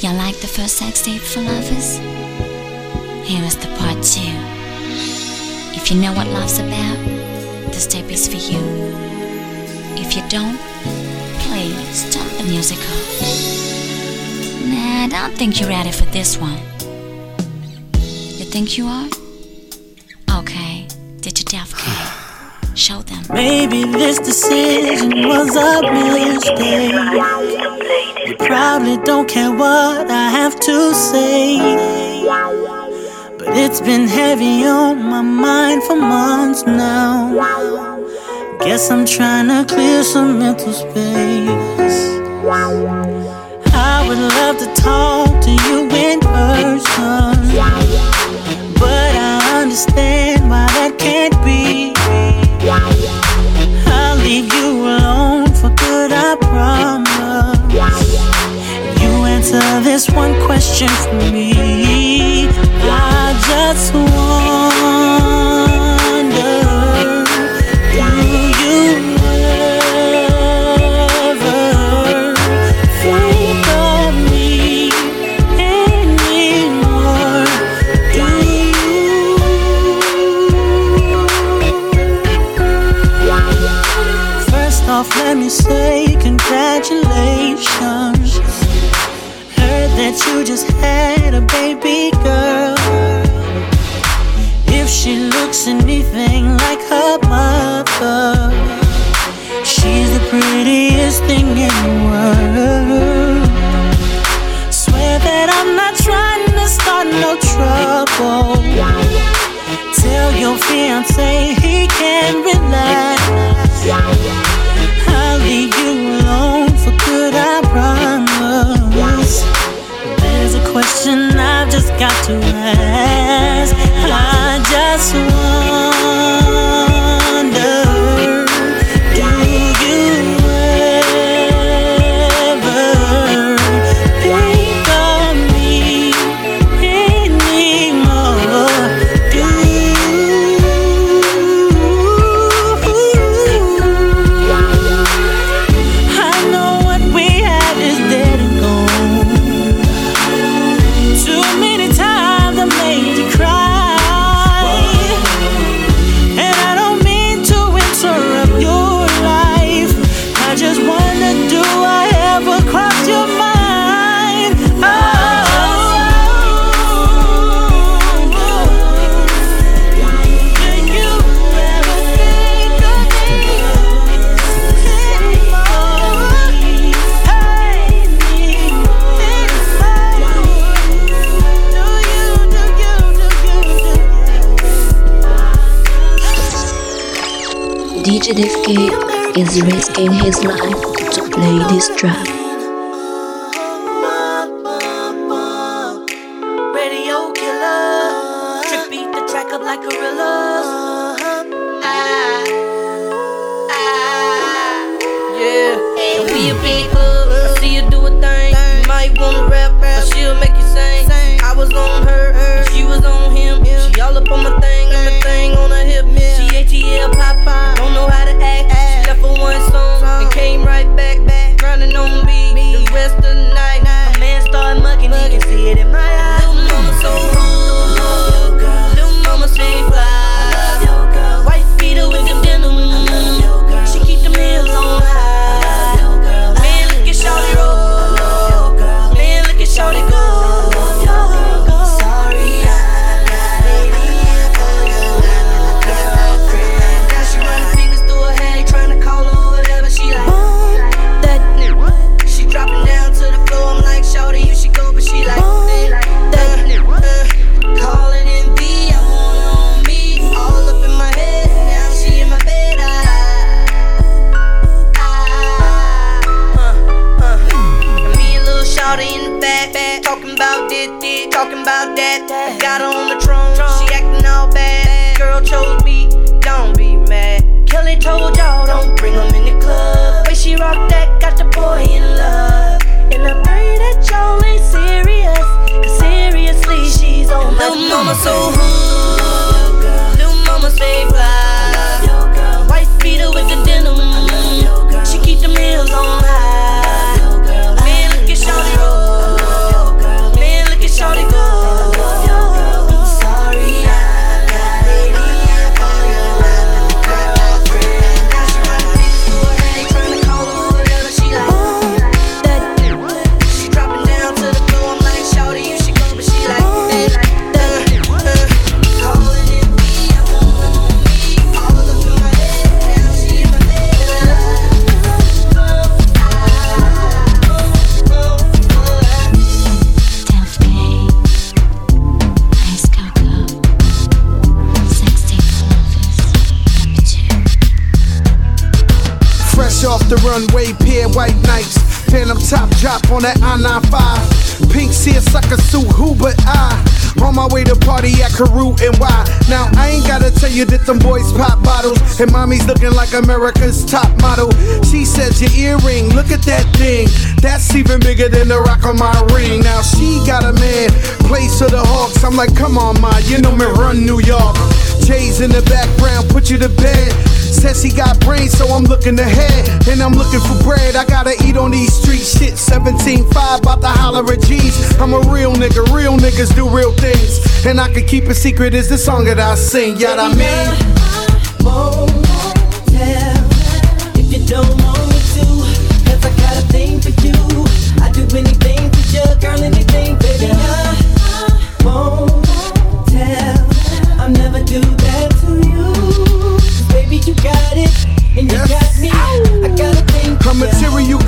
You like the first sex tape for lovers? Here is the part two. If you know what love's about, this tape is for you. If you don't, please turn the music off. Nah, I don't think you're ready for this one. You think you are? Okay, did you Def Show them. Maybe this decision was a mistake. You probably don't care what I have to say. But it's been heavy on my mind for months now. Guess I'm trying to clear some mental space. I would love to talk to you in person. But I understand why that can't this one question for me. I just mother, Def is risking his life to play this track. In the back, back talking about this, this, talking about that. I got her on the throne, she acting all bad. Girl chose me, don't be mad. Kelly told y'all don't bring 'em in the club. Way she rock that, got the boy in love. And I pray that y'all ain't serious, 'cause seriously she's on my Little mama so hood, little mama stay fly. White beater with the denim, she keep the meals on high. Drop on that I-95. Pink seersucker suit, who but I? On my way to party at Carew and why? Now I ain't gotta tell you that them boys pop bottles and mommy's looking like America's top model. She says your earring, look at that thing. That's even bigger than the rock on my ring. Now she got a man, plays for the Hawks. I'm like, come on, ma, you know me run New York. Jay's in the background, put you to bed. Says he got brains, so I'm looking ahead. And I'm looking for bread. I gotta eat on these streets. Shit, 17.5, about to holler at G's. I'm a real nigga, real niggas do real things. And I can keep a secret, is the song that I sing. Yeah, I mean.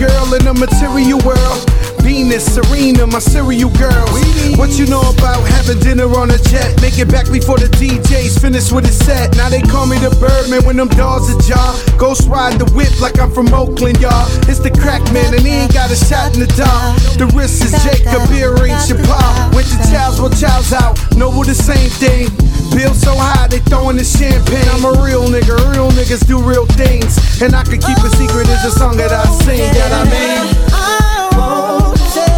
Girl in a material world. Venus, Serena, my serial girls. What you know about having dinner on a jet? Make it back before the DJ's finish with his set. Now they call me the Birdman when them doors are jar. Ghost ride the whip like I'm from Oakland, y'all. It's the crack man and he ain't got a shot in the dark. The wrist is Jacob, earring Chappelle. Went to Child's, well, Child's out. Noble the same thing. Bill so high, they throwing the champagne. I'm a real nigga, real niggas do real things. And I can keep a secret, it's a song that I sing, that I mean. I won't tell.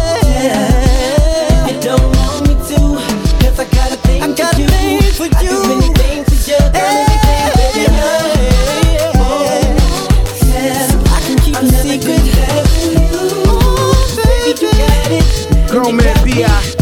You don't want me to, 'cause I got a thing for you. I do anything for you, girl, anything, baby. I won't tell. I can keep a secret. Baby, you got it. Grown man B.I.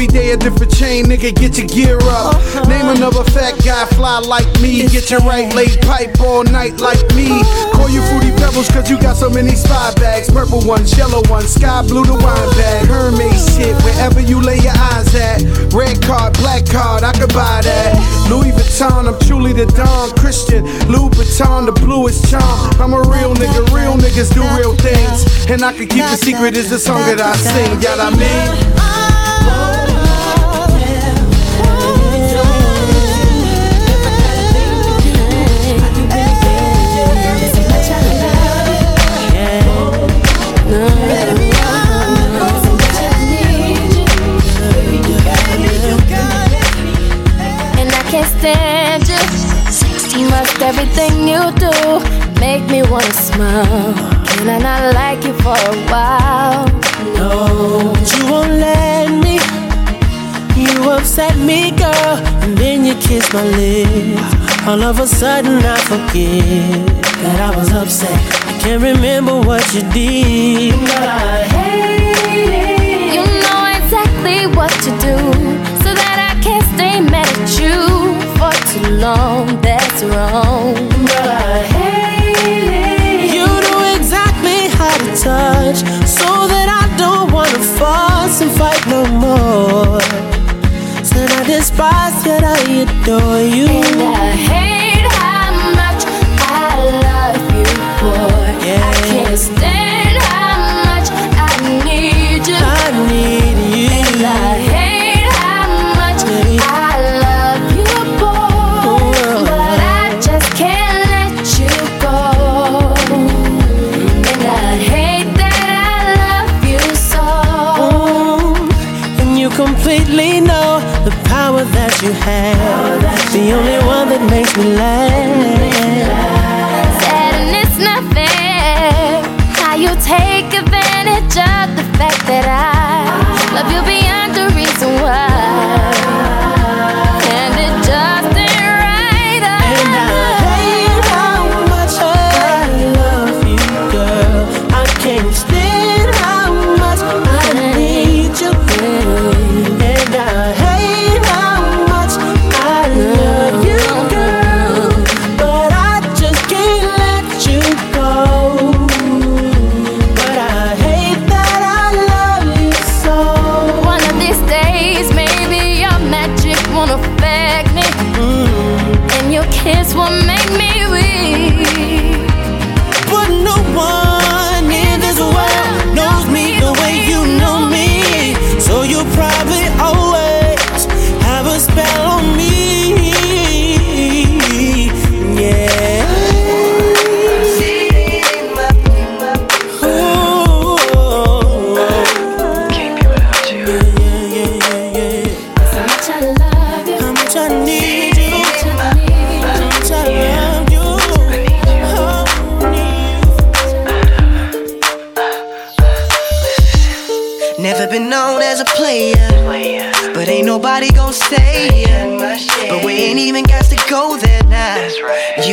Every day a different chain, nigga, get your gear up. Uh-huh. Name another fat guy, fly like me. Get your right leg pipe all night like me. Uh-huh. Call you Fruity Pebbles, cause you got so many spy bags. Purple ones, yellow ones, sky blue, the wine bag. Hermes shit, wherever you lay your eyes at. Red card, black card, I could buy that. Louis Vuitton, I'm truly the Don Christian. Louis Vuitton, the bluest charm. I'm a real nigga, real niggas do real things. And I can keep the secret, is the song that I sing. Yeah, I mean. And I can't stand you. Must everything you do make me wanna smile. Can I not like you for a while? No, but you won't let me. You upset me, girl, and then you kiss my lips. All of a sudden, I forget that I was upset. I can't remember what you did, but I hate it. You know exactly what to do so that I can't stay mad at you for too long. That's wrong. But I adore you.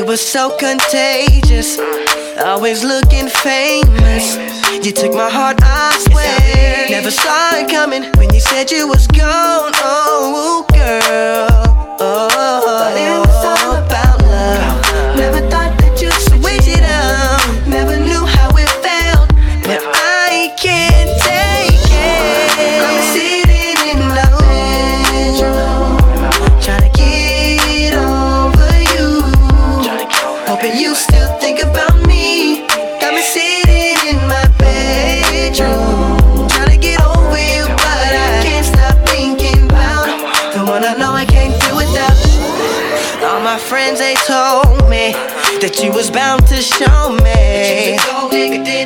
Were so contagious, always looking famous. You took my heart, I swear. Never saw it coming when you said you was gone, oh girl. Oh, me, but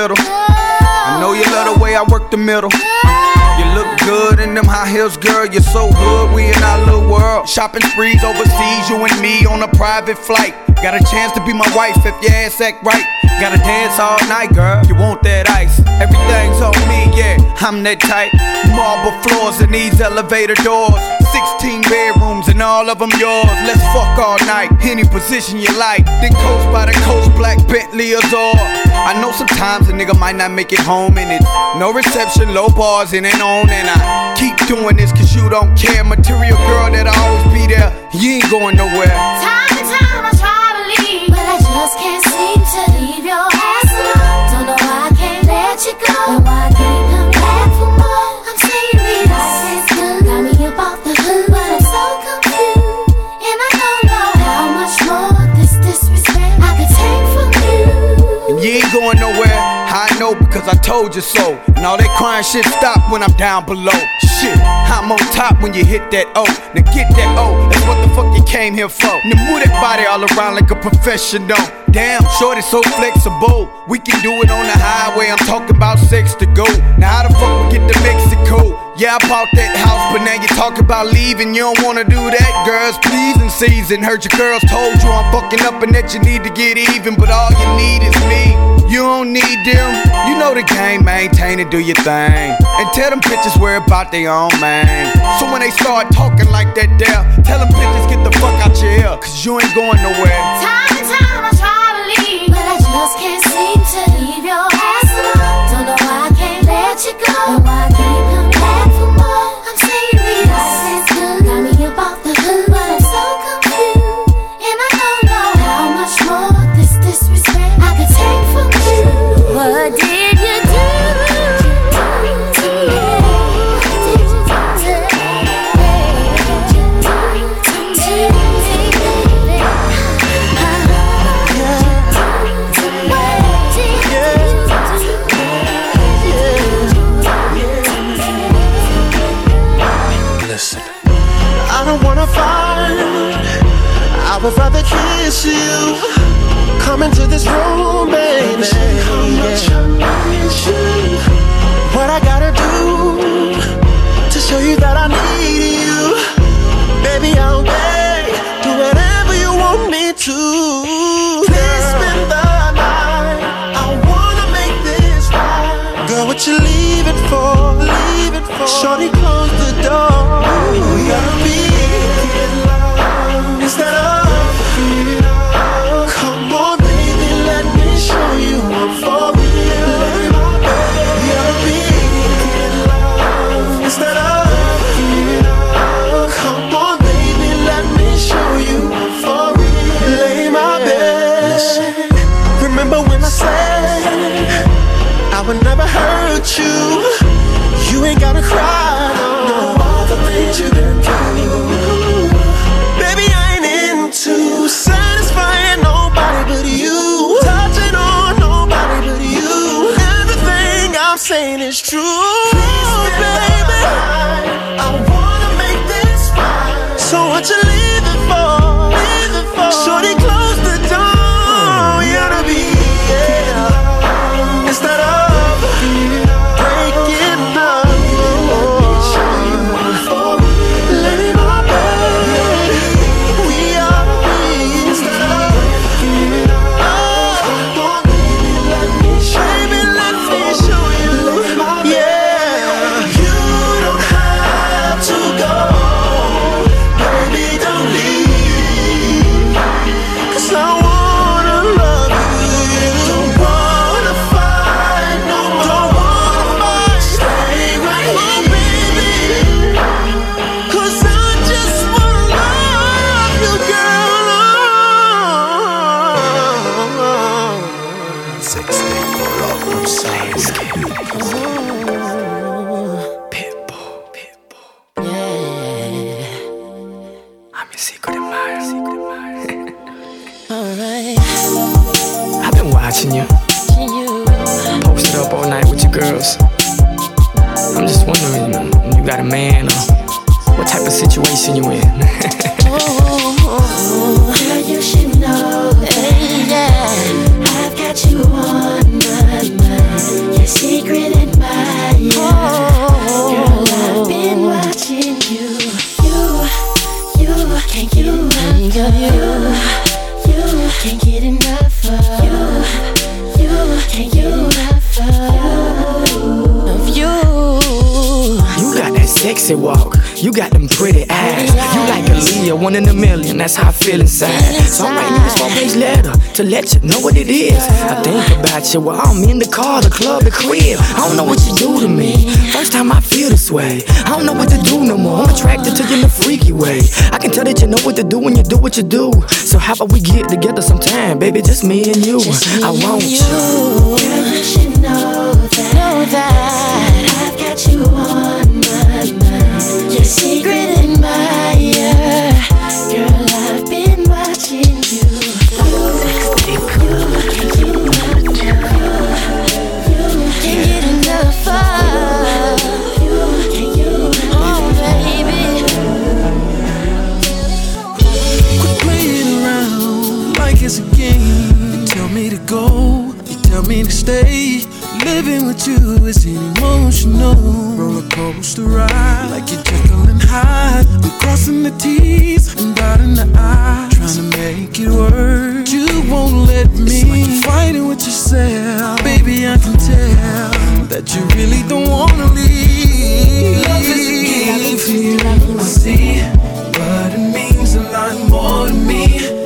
little, I know you love the way I work the middle. You look good in them high heels, girl. You're so good, we in our little world. Shopping sprees overseas, you and me on a private flight. Got a chance to be my wife if your ass act right. Gotta dance all night, girl. You want that ice? Everything's on me, yeah. I'm that type. Marble floors and these elevator doors. 16 bedrooms and all of them yours. Let's fuck all night, any position you like. Then coast by the coast, black Bentley Azure. I know sometimes a nigga might not make it home and it's no reception, low bars, and ain't on. And I keep doing this cause you don't care. Material girl that'll always be there. You ain't going nowhere. Told you so. And all that crying shit stop when I'm down below. Shit, I'm on top when you hit that O. Now get that O, that's what the fuck you came here for. Now move that body all around like a professional. Damn, shorty so flexible. We can do it on the highway. I'm talking about six to go. Now how the fuck we get to Mexico? Yeah, I bought that house, but now you talk about leaving. You don't wanna do that, girls. Please Pleasing season. Heard your girls told you I'm fucking up and that you need to get even, but all you need is me. You don't need them. You know the game, maintain and do your thing. And tell them bitches we're about their own man. So when they start talking like that there, tell them bitches get the fuck out your ear, cause you ain't going nowhere. Time but I just can't seem to leave your ass alone. Don't know why I can't let you go, and why I keep Come into this room, baby. I. What I gotta do to show you that I need you. Baby, I'll. Do whatever you want me to. Please spend the night. I wanna make this right. Girl, what you? Leaving for? Shorty, close the door. Can't get enough of you. You can't get enough of you. You can't get enough of you. You got that sexy walk. You got them pretty eyes. You like a Leah, one in a million. That's how I feel inside. So I'm writing this one page letter to let you know what it is. I think about you while I'm in the car, the club, the crib. I don't know what you do to me. First time I feel this way. I don't know what to do no more. I'm attracted to you in a freaky way. I can tell that you know what to do when you do what you do. So how about we get together sometime, baby? Just me and you. I want you. Girl, you should know that. Know that I've got you on Living with you is an emotional roller coaster ride. Like you're Jekyll and Hyde. I'm crossing the T's and dotting the I's. Trying to make it work. You won't let me. It's like you're fighting with yourself. Baby, I can tell that you really don't wanna leave. Love is a gift you see, but it means a lot more to me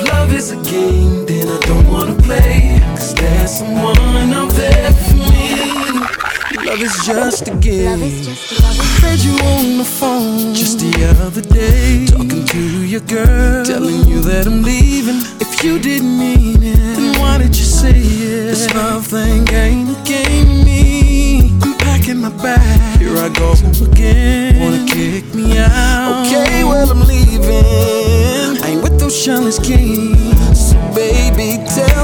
If love is a game, then I don't wanna play. Cause there's someone out there for me. Love is just a game. Heard you on the phone just the other day, talking to your girl, telling you that I'm leaving. If you didn't mean it, then why did you say it? This love thing ain't a game to me. I'm packing my bag, here I go again. Wanna kick me out? Okay, well I'm leaving. I ain't with those jealous games. So baby, tell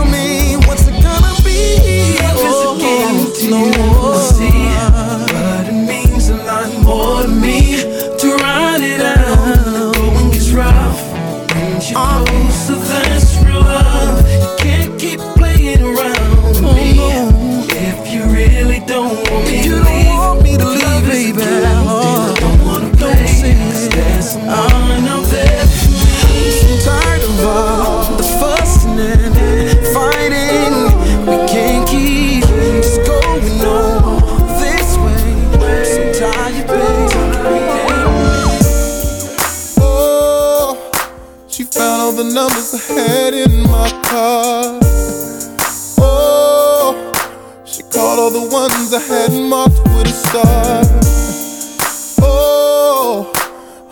in my car. Oh, she called all the ones I had marked with a star. Oh,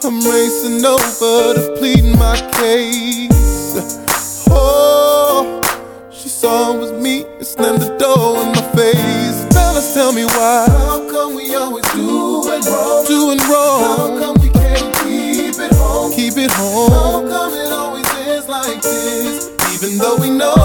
I'm racing over to plead my case. Oh, she saw it was me and slammed the door in my face. Fellas, tell me why. How come we always doing wrong? Doing wrong. How come we can't keep it home? Keep it home. How come it always is like this? Even though we know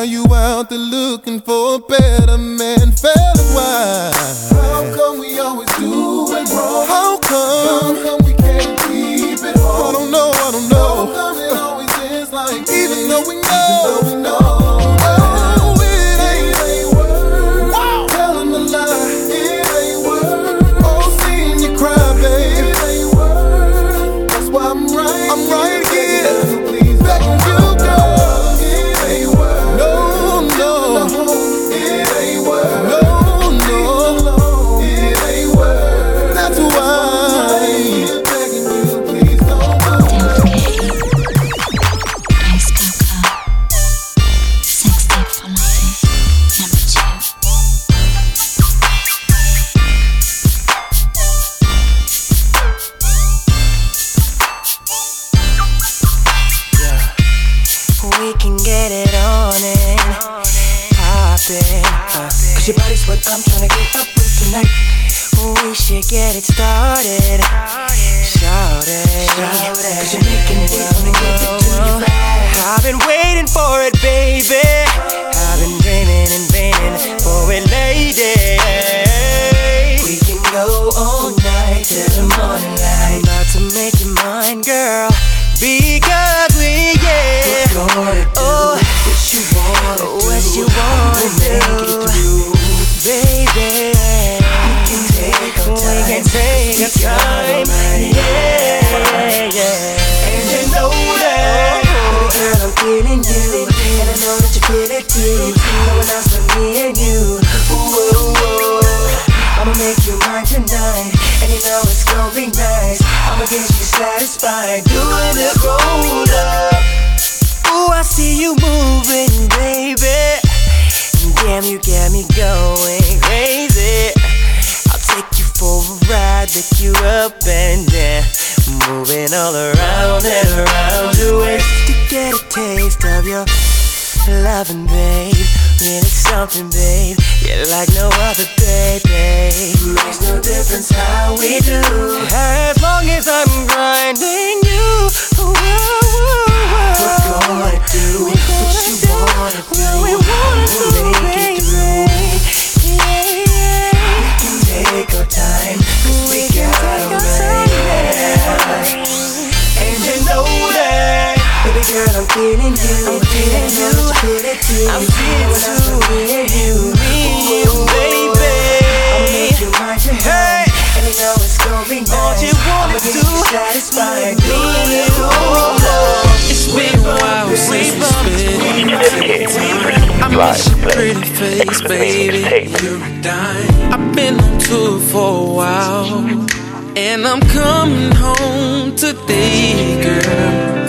Now you out there looking for a better man. Fellas, why? How come we always doing wrong? How come? How come we can't keep it home? I don't know, I don't know. How come it always is like Even though we know. Even though we know. Taste of your loving, babe. Really something, babe. You're like no other, baby. Makes no difference how we do. As long as I'm grinding you. Whoa, whoa, whoa. We're gonna do what you wanna do. What we wanna do, baby. Yeah, yeah. We can take our time, 'cause we, got Baby girl, I'm feeling you. I'm feeling you. Feel it too I'm feeling too Me and you Me and you, baby. I'ma make you And you know it's gonna be nice All you wanna I'ma do you satisfied. Me and you. It's been a while since we spent I miss your pretty face, baby. You're a dime. I've been on tour for a while, and I'm coming home today, girl.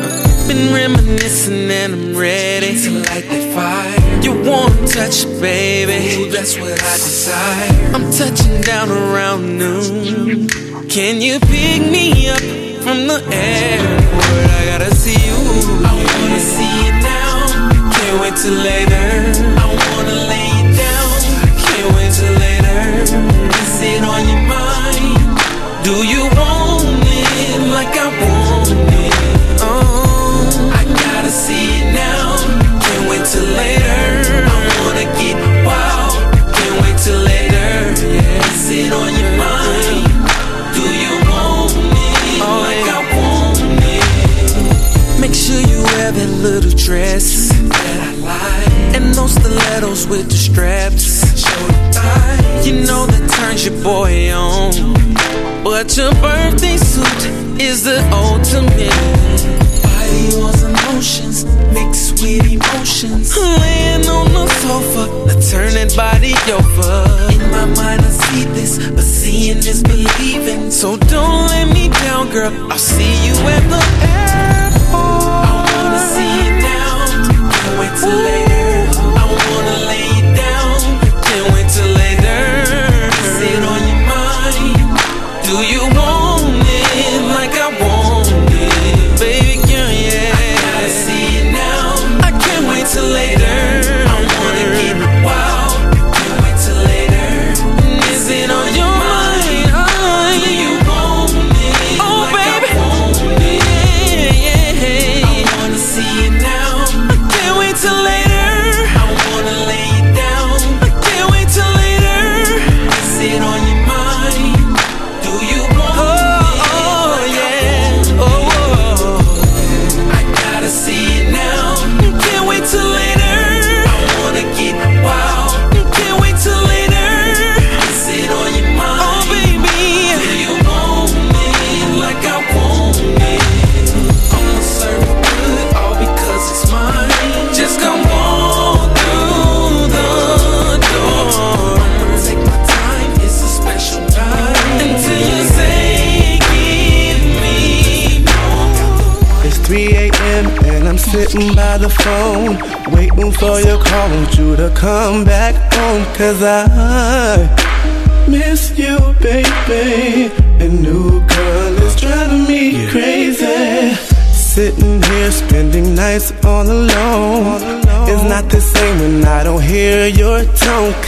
Been reminiscing and I'm ready to light the fire. You want touch, baby? that's what I desire. I'm touching down around noon. Can you pick me up from the airport? I gotta see you. I wanna see you now. Can't wait till later. dress that I like, and those stilettos with the straps. You know that turns your boy on, but your birthday suit is the ultimate yours emotions mixed with emotions. Laying on the sofa, I turning body over. In my mind, I see this, but seeing is believing. So don't let me down, girl. I'll see you at the end.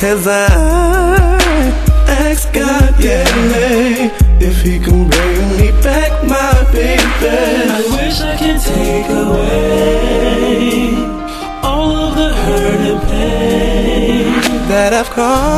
Cause I ask God daily if he can bring me back my baby. I wish I could take away all of the hurt and pain that I've caused.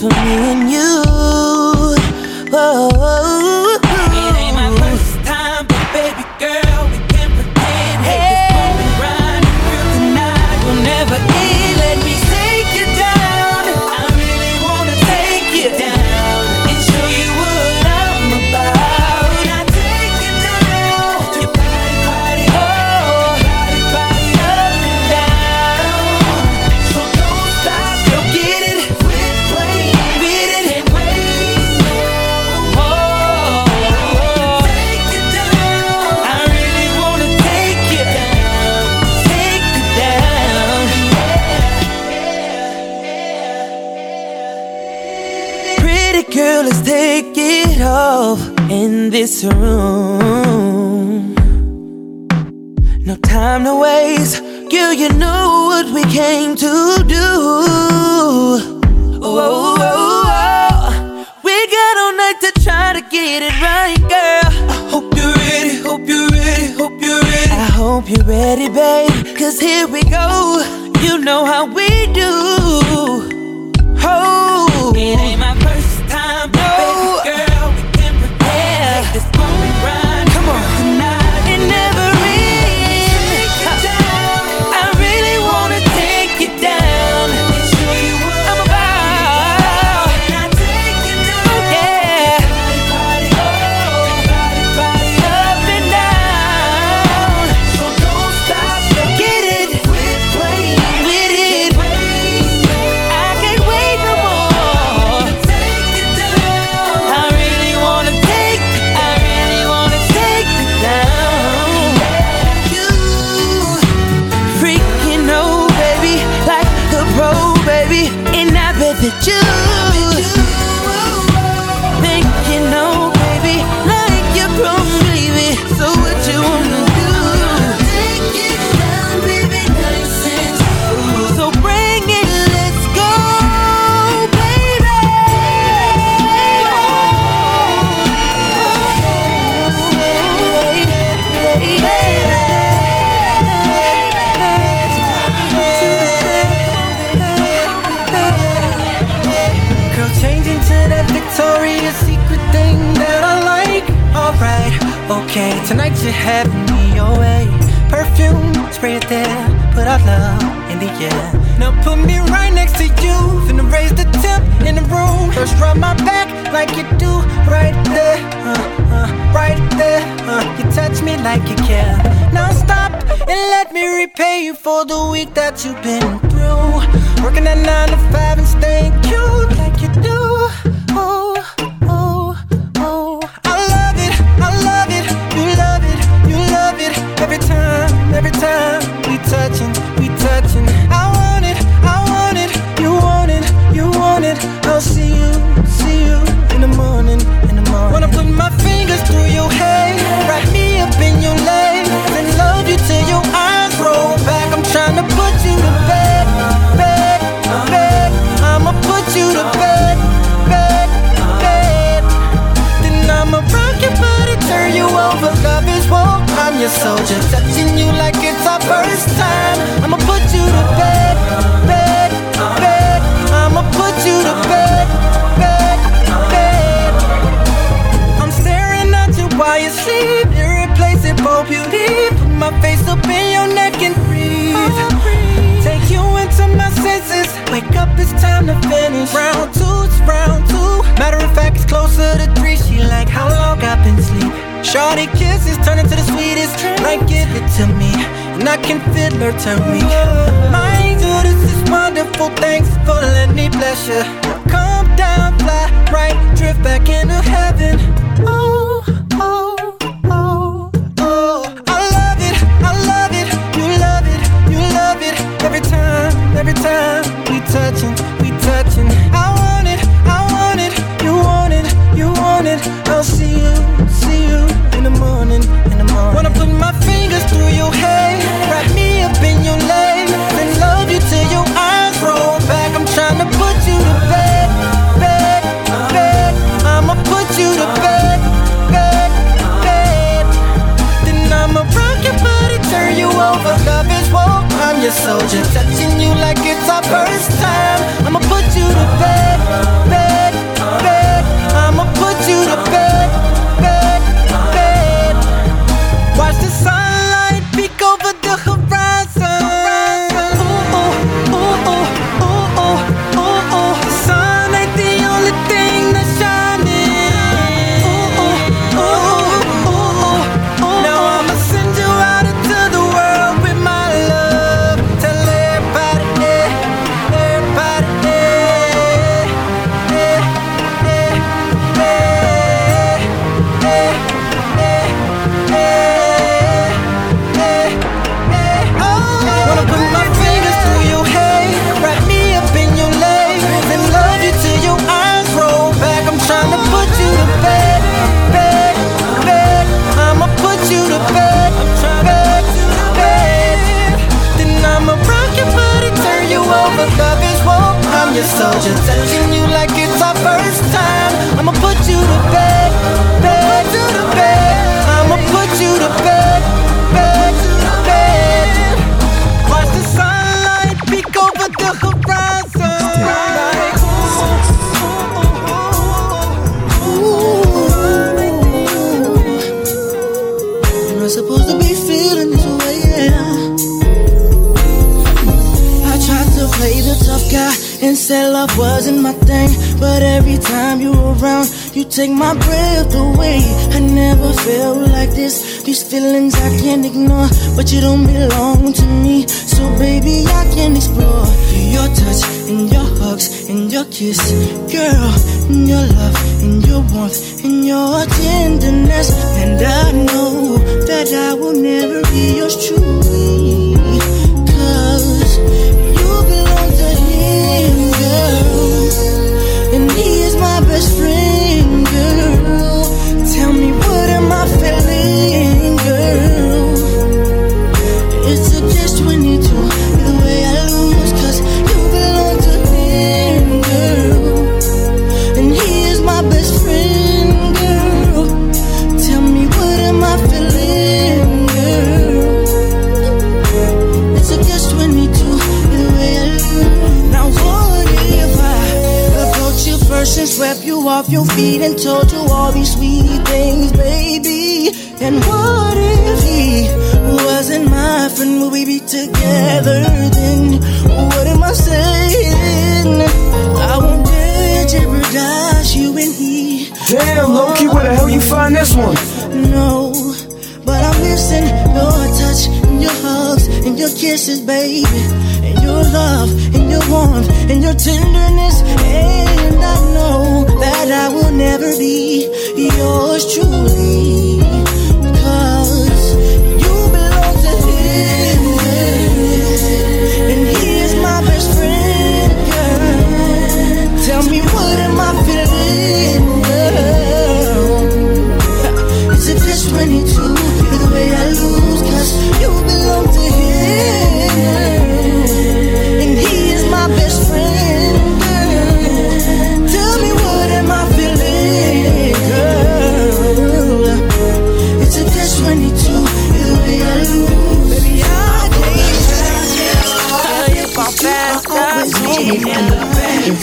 for me and you. No time to waste. girl. you know what we came to do. Oh, oh, oh, we got all night to try to get it right, girl. I hope you're ready, hope you're ready, hope you're ready. I hope you're ready, babe. Cause here we go. You know how we do. Oh, you're having me your way. Perfume, spray it there, put our love in the air. Now put me right next to you, finna raise the temp in the room. First rub my back like you do, right there, uh, uh, right there. Uh, you touch me like you care. Now stop and let me repay you for the week that you've been through. Working at nine to five and staying cute Soldier, touching you like it's our first time. I'ma put you to bed, bed, bed. I'ma put you to bed, bed, bed. I'm staring at you while you sleep. Irreplaceable beauty. Put my face up in your neck and breathe. Take you into my senses. Wake up, it's time to finish. Round two, it's round two. Matter of fact, it's closer to three. She like how long I've been sleep. Shorty kisses turn into the sweetest. Like give it to me, and I can feel her turn me. My angel, this is wonderful. Thanks for letting me bless you. Come down, fly right, drift back into heaven. Oh, your soldier, touching you like it's our first time. find this one. No, but I'm missing your touch and your hugs and your kisses, baby. And your love and your warmth and your tenderness. And I know that I will never be yours truly.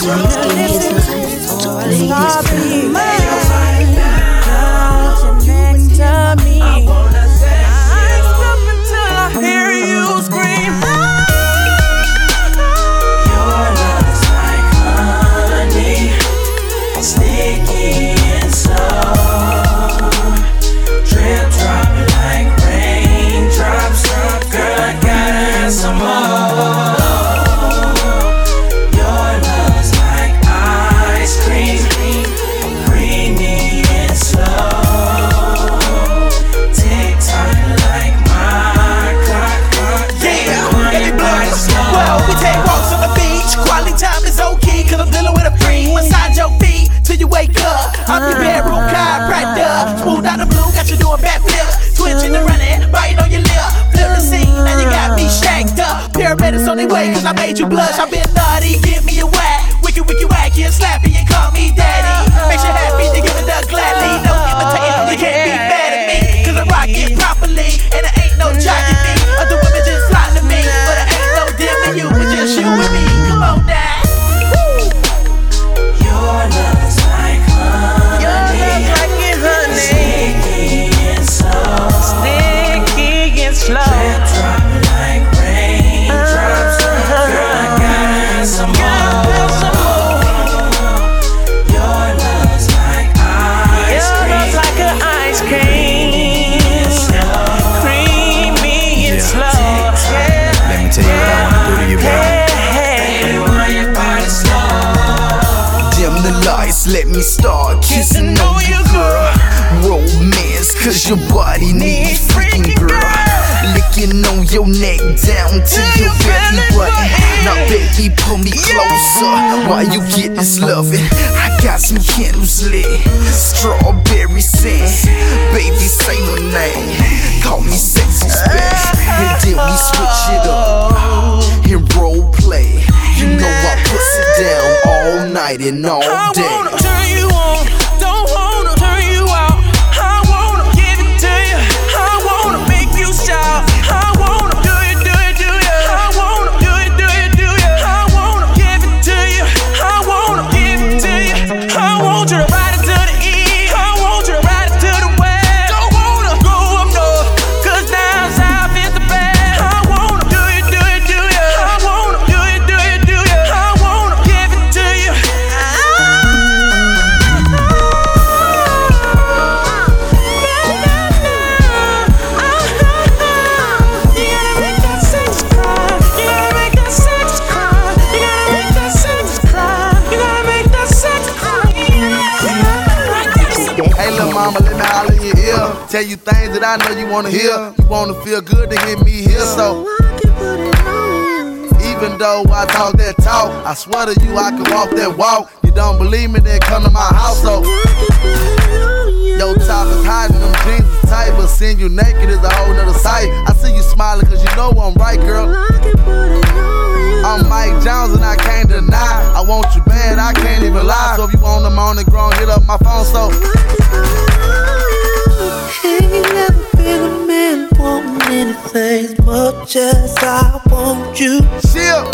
Don't only way, cause I made you blush. I've been is loving. I got some candles lit, strawberry scent. Baby, say my name, call me sexy space, and then we switch it up and role play. You know I puts it down all night and all day. I wanna turn you on. That I know you wanna hear. You wanna feel good to hear me here, so. Even though I talk that talk, I swear to you I can walk that walk. You don't believe me, then come to my house, so. Yo, top is hot and them jeans is tight, but seeing you naked is a whole nother sight. I see you smiling cause you know I'm right, girl. I'm Mike Jones and I can't deny. I want you bad, I can't even lie. So if you want the morning grown, hit up my phone, so. Wanting anything as much as I want you. Chill.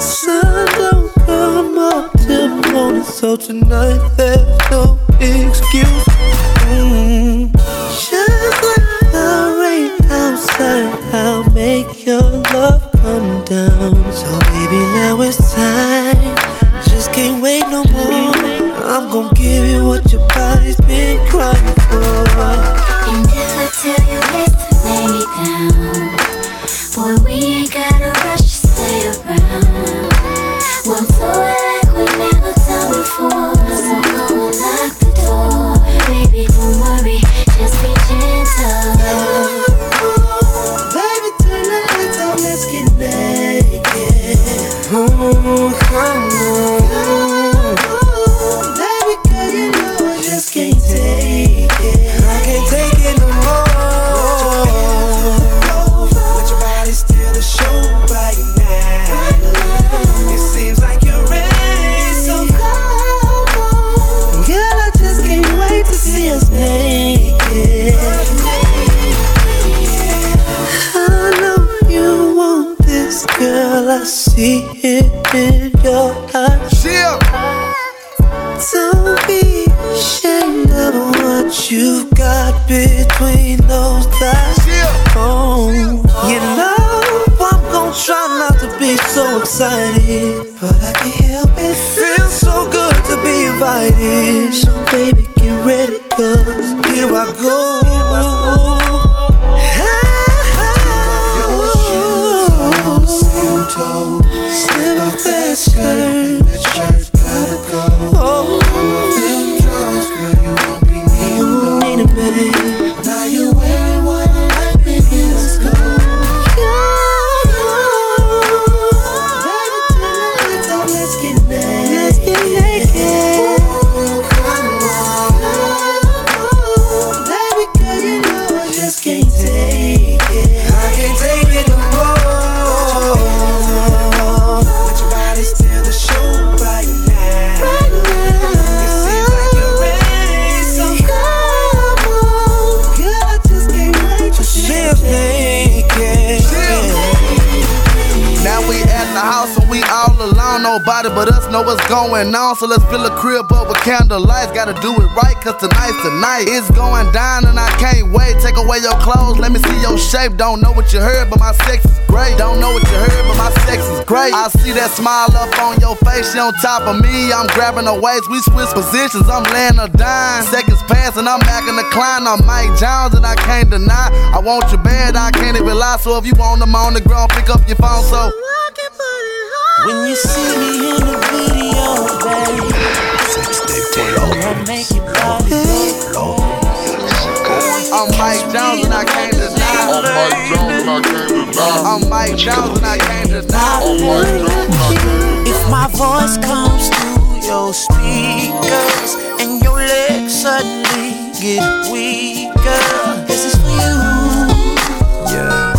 Sun don't come up till morning, so tonight there's no excuse. Mm. Just like the rain outside, I'll make your love come down. So baby, now it's time. Just can't wait no more. I'm gonna give you what your body's been crying for. Going on. So let's fill a crib up with candlelights. Gotta do it right, cause tonight's tonight. night. It's going down and I can't wait. Take away your clothes, let me see your shape. Don't know what you heard, but my sex is great. Don't know what you heard, but my sex is great. I see that smile up on your face. She on top of me. I'm grabbing her waist. We switch positions. I'm laying her down. Seconds pass and I'm back in the climb. I'm Mike Jones and I can't deny. I want you bad, I can't even lie. So if you want them on the ground, pick up your phone. So. When you see me in I'm Mike Jones and I can't deny. I'm Mike Jones and I can't deny. I'm Mike Jones and I can't deny. If my voice comes through your speakers and your legs suddenly get weaker, this is for you. Yeah.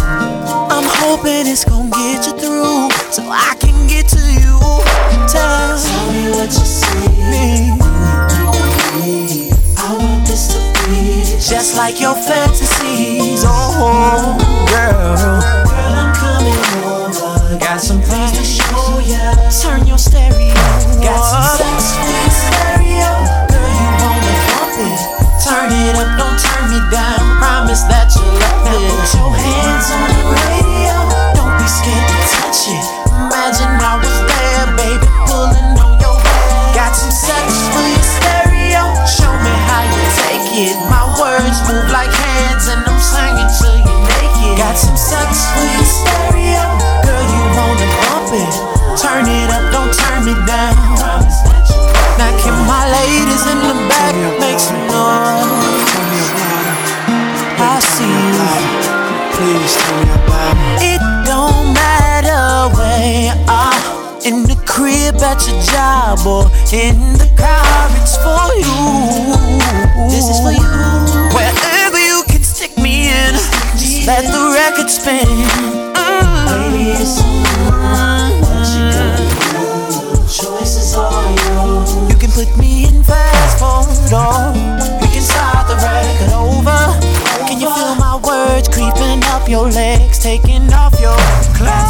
I'm hoping it's gonna get you through so I can get to you. Tell, me what you see. I just like your fantasies. Oh, girl. Girl, I'm coming over. Got some things to show ya. Turn your stereo. Got some sex your stereo. Girl, you wanna bump it. Turn it up, don't turn me down. Promise that you love it. Put your hands on the radio. Don't be scared to touch it. Imagine I was there, baby, pulling on your hair. Got some sex for your stereo. Show me how you take it. Better job or in the car, it's for you. This is for you. Wherever you can stick me in, just let the record spin. Mm. Baby, you do. Choice is all you. You can put me in fast forward or we can start the record over. Can you feel my words creeping up your legs, taking off your clothes?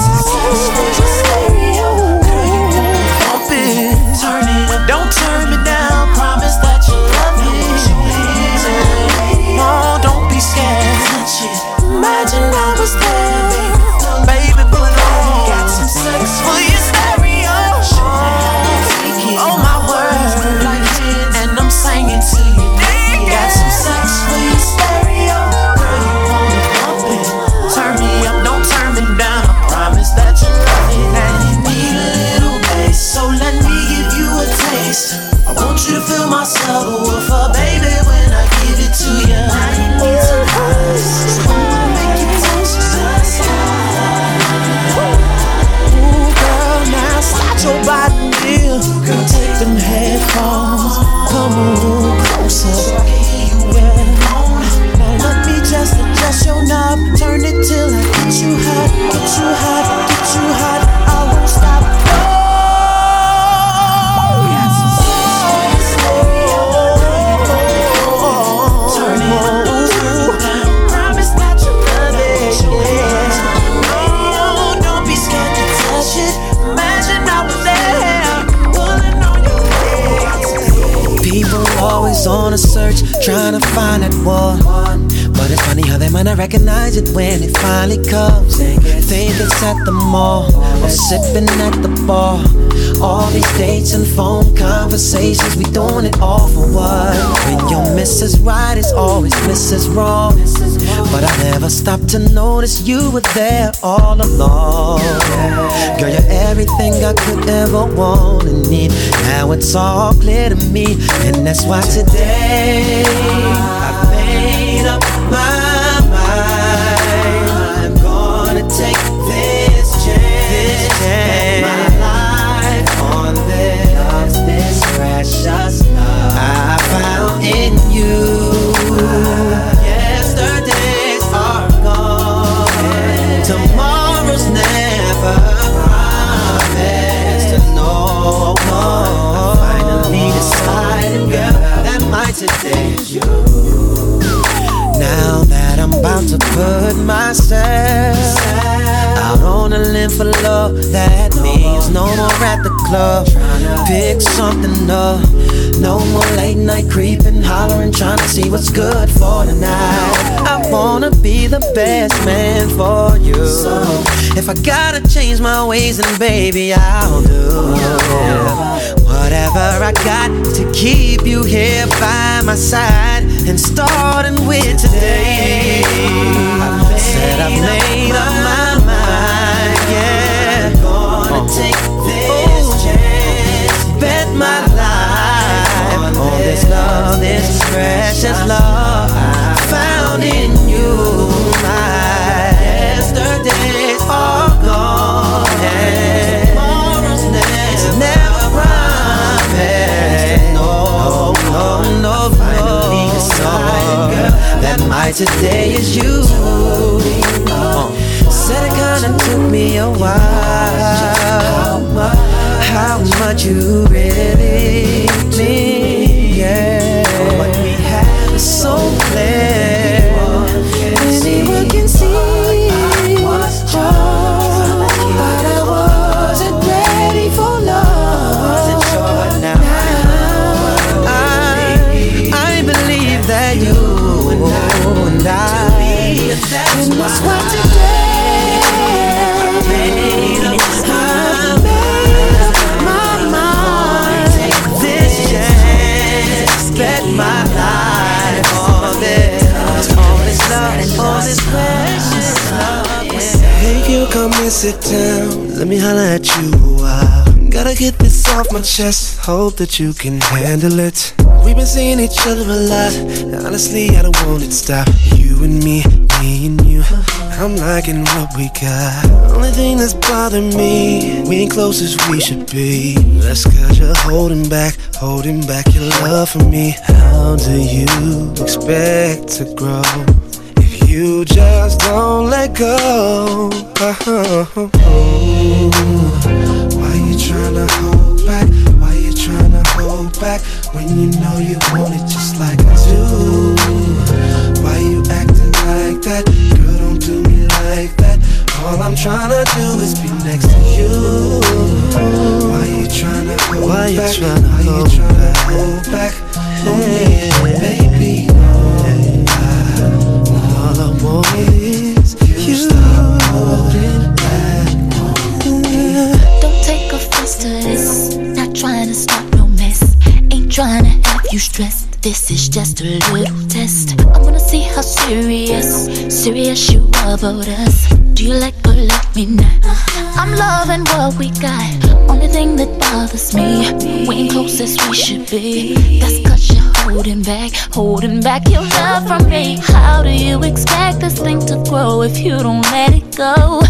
Always on a search, trying to find that one. But it's funny how they might not recognize it when it finally comes. Think it's at the mall or sipping at the bar. All these dates and phone conversations, we doing it all for what? When your Mrs. Right is always Mrs. Wrong. But I never stopped to notice you were there all along. Girl, you're everything I could ever want and need. Now it's all clear to me, and that's why today I've made up my I finally decided, girl, that my today is you. Now that I'm about to put myself out on a limb for love, that means no more at the club. Pick something up. No more late night creeping, hollering, trying to see what's good for tonight. I wanna be the best man for you. If I gotta change my ways, then baby, I'll do whatever I got to keep you here by my side. And starting with today, I said I made up my mind. Yeah, gonna uh-huh. take this oh. chance, bet my life on this love, this precious love In you. My yesterdays are gone, tomorrow's never, never promised. No, no, no, finally decided, girl, that my today is you. Said it kinda took me a while. How much you really off my chest. Hope that you can handle it. We've been seeing each other a lot. Honestly, I don't want it to stop. You and me, me and you. I'm liking what we got. Only thing that's bothering me, we ain't close as we should be. That's cause you're holding back, holding back your love for me. How do you expect to grow if you just don't let go? Uh-huh. Oh, why you tryna hold back? Why you tryna hold back when you know you want it just like I do? Why you acting like that? Girl, don't do me like that. All I'm tryna do is be next to you. Why you tryna hold Why back? You tryna Why hold you tryna hold back? Oh yeah, just a little test. I wanna see how serious, serious you are about us. Do you like or let me know? Uh-huh. I'm loving what we got. Only thing that bothers me, we ain't close as we should be. That's cause you're holding back, holding back your love from me. How do you expect this thing to grow if you don't let it? Go,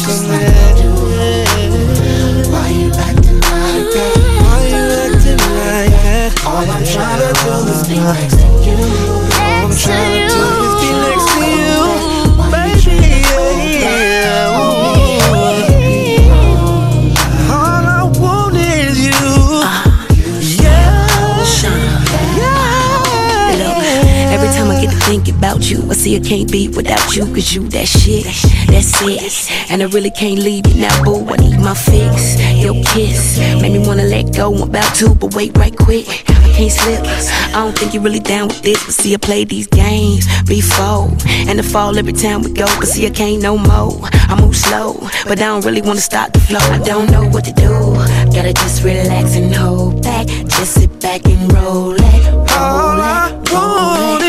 hold back on? Why you acting like that? Why you acting like that? All I'm tryna do is be next see I can't be without you, cause you that shit, that's it. And I really can't leave you now, boo. I need my fix. Your kiss made me wanna let go. I'm about to, but wait right quick. I can't slip. I don't think you're really down with this, but see, I play these games before. And I fall every time we go, but see, I can't no more. I move slow, but I don't really wanna stop the flow. I don't know what to do. Gotta just relax and hold back. Just sit back and roll it. All I want is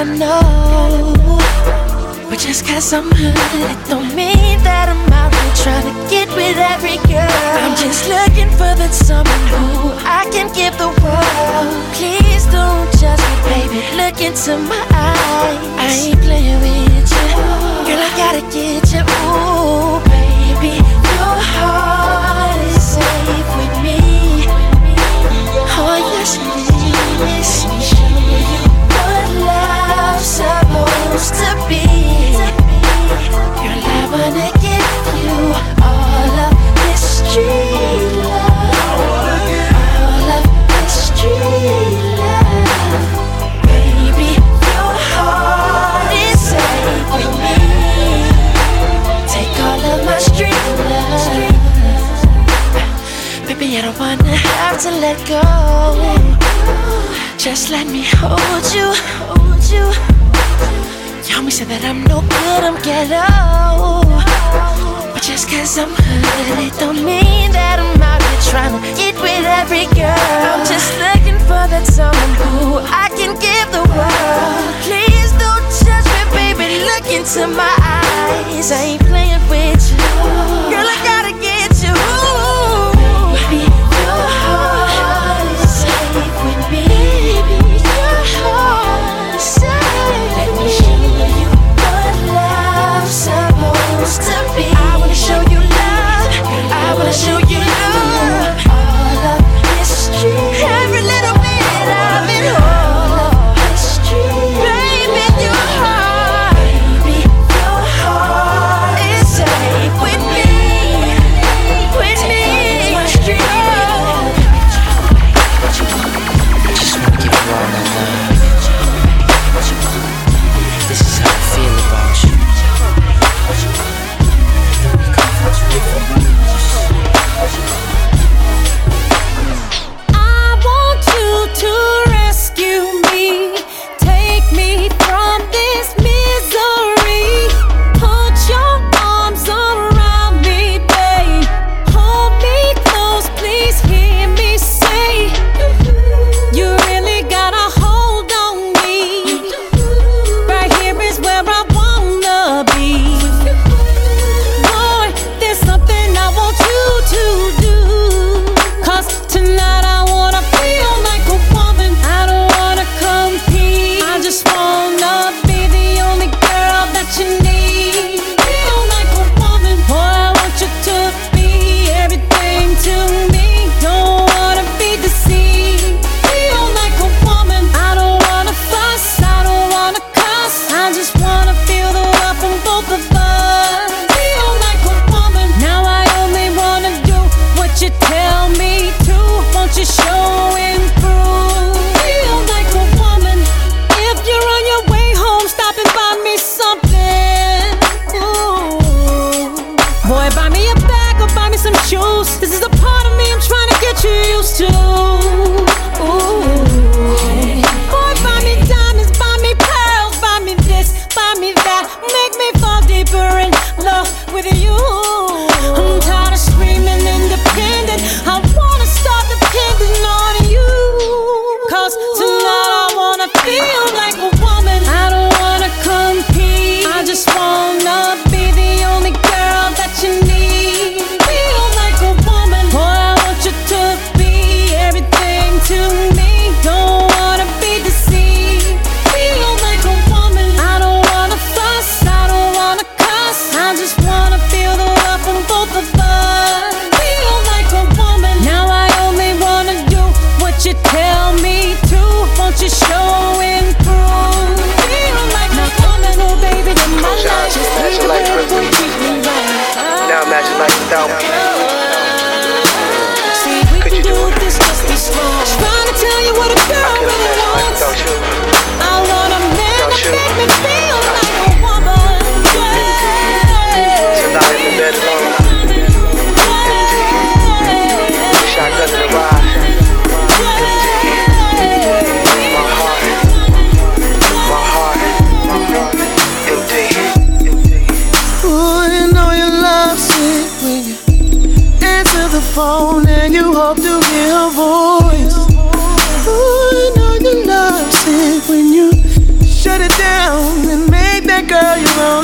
I know. But just cause I'm hood, it don't mean that I'm out here trying to get with every girl. I'm just looking for that someone who I can give the world. Please don't judge me, baby. Look into my eyes. I ain't playing with you. Girl, I gotta get you. Ooh, baby. Your heart is safe with me. Oh, yes, it is. Let me show you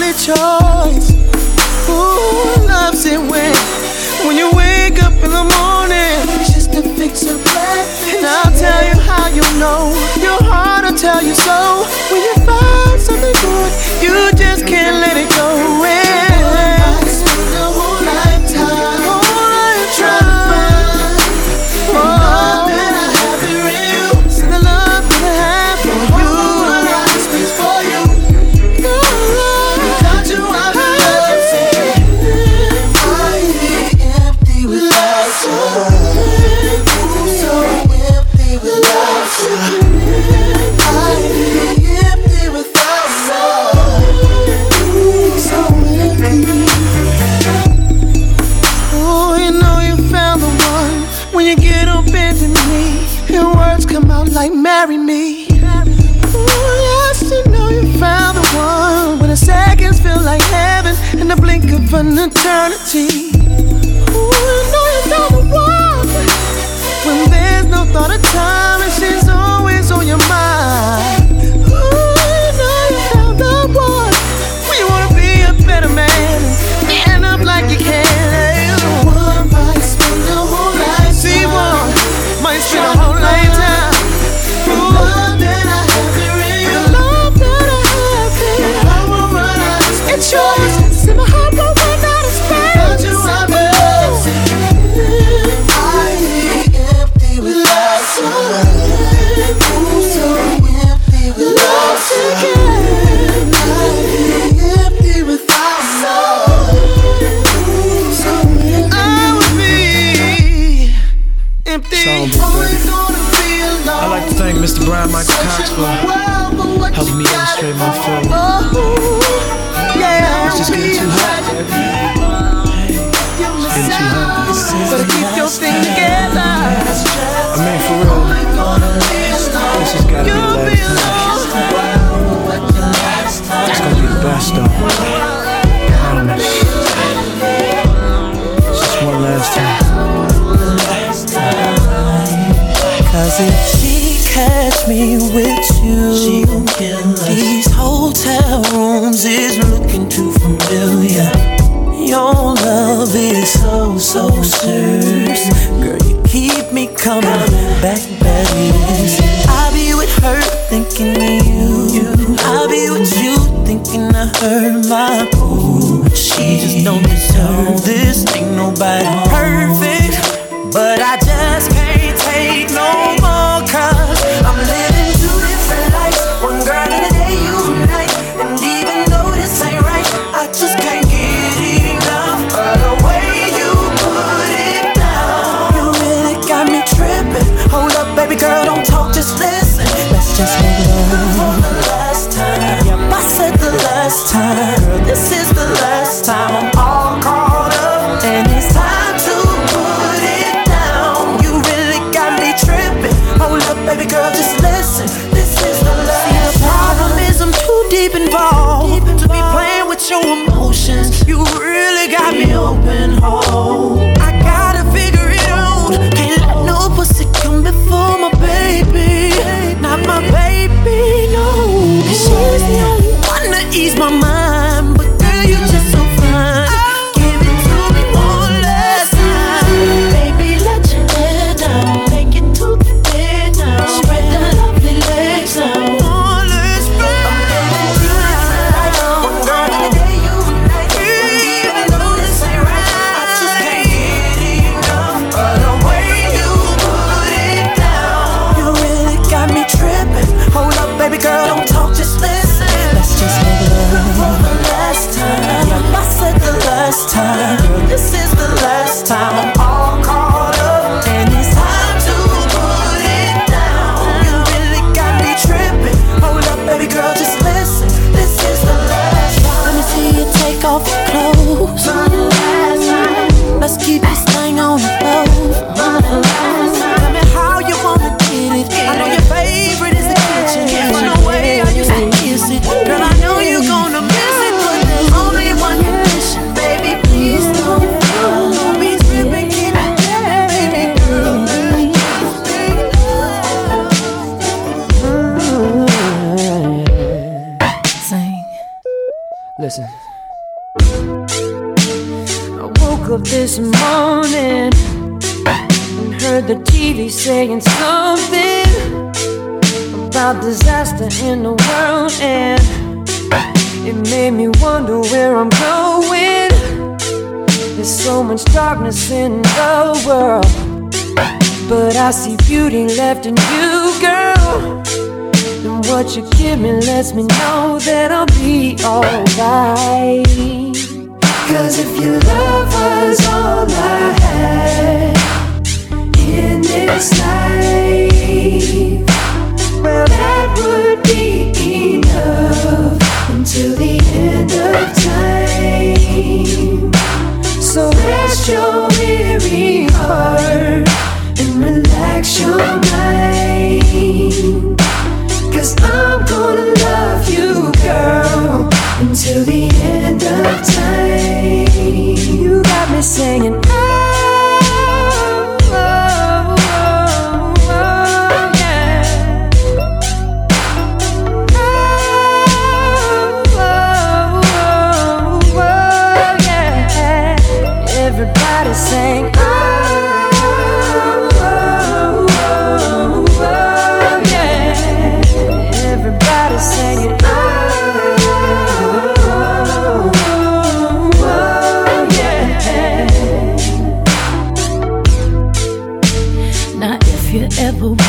only choice. Ooh, loves it when, when you wake up in the morning? It's just to fix your breath. And I'll tell you how you know. Your heart will tell you so. When you find something good, you just can't let it go. Help me illustrate my flow. Yeah, it's just getting too hot. It's getting too hot. Keep your thing together. I mean, for real.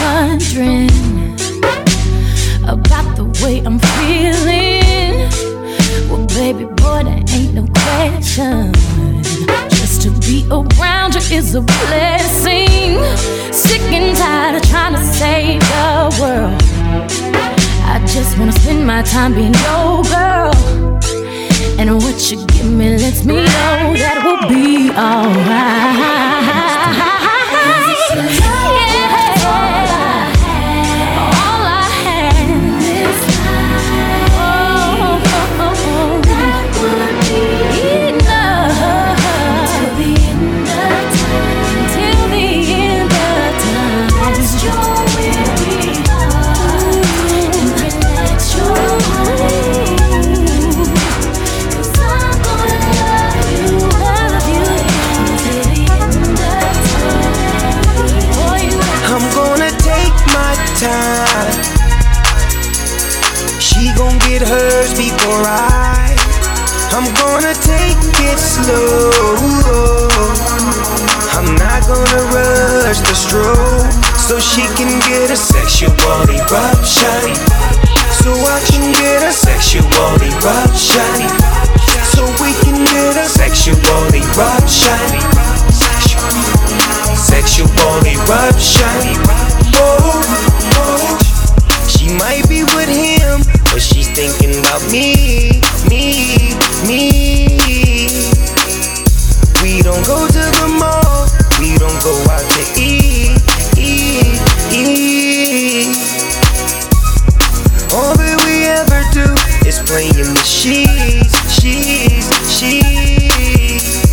Wondering about the way I'm feeling, well, baby boy, there ain't no question. Just to be around you is a blessing. Sick and tired of trying to save the world. I just wanna spend my time being your girl. And what you give me lets me know that we'll be alright. Slow. I'm not gonna rush the stroke so she can get a sexual eruption. So I can get a sexual eruption. So we can get a sexual eruption. Sexual eruption. Oh, oh. She might be with him, but she's thinking about me, me. Don't go to the mall, we don't go out to eat, eat, eat. All that we ever do is play in the sheets, sheets, sheets.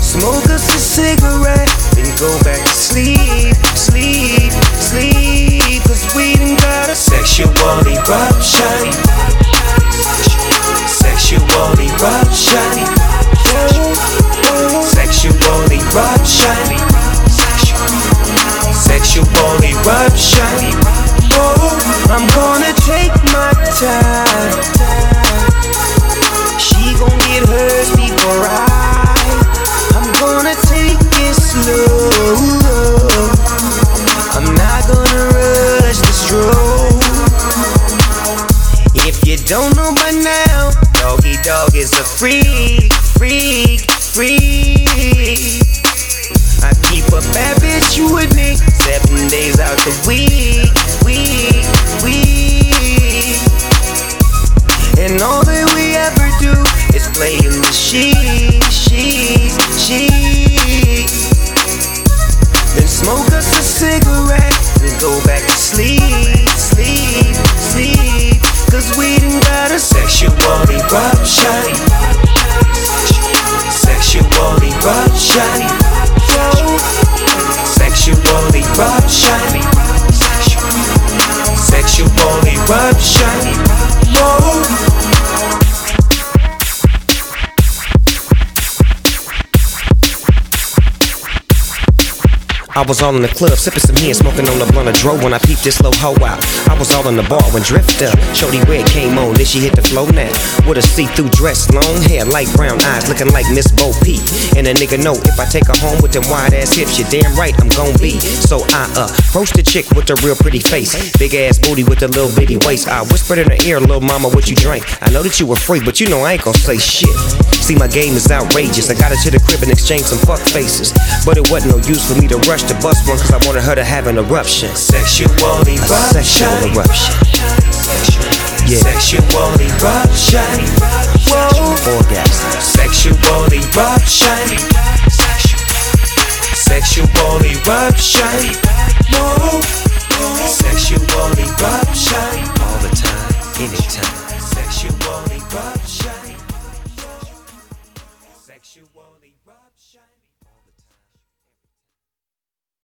Smoke us a cigarette, then go back to sleep, sleep, sleep. Cause we done got a sexual eruption. Sexual eruption. Sexual eruption. Sexual eruption. Oh, I'm gonna take my time. She gon' get hers before I. I'm gonna take it slow. I'm not gonna rush the stroke. If you don't I was all in the club, sipping some here, smoking on the blunt of dro when I peeped this little hoe out. I was all in the bar when Drift up. Shorty Red came on, then she hit the flow now. With a see-through dress, long hair, light brown eyes, looking like Miss Bo Peep. And a nigga know if I take her home with them wide ass hips, you're damn right I'm gon' be. So I uh, the chick with a real pretty face, big ass booty with a little bitty waist. I whispered in her ear, little mama, what you drink? I know that you were free, but you know I ain't gon' say shit. See, my game is outrageous. I got her to the crib and exchanged some fuck faces. But it wasn't no use for me to rush to bust one, cause I wanted her to have an eruption. Sexual eruption. A sexual eruption. Yeah. Sexual eruption. Whoa. Orgasm. Sexual eruption. Sexual eruption. Whoa. Sexual eruption. All the time, anytime.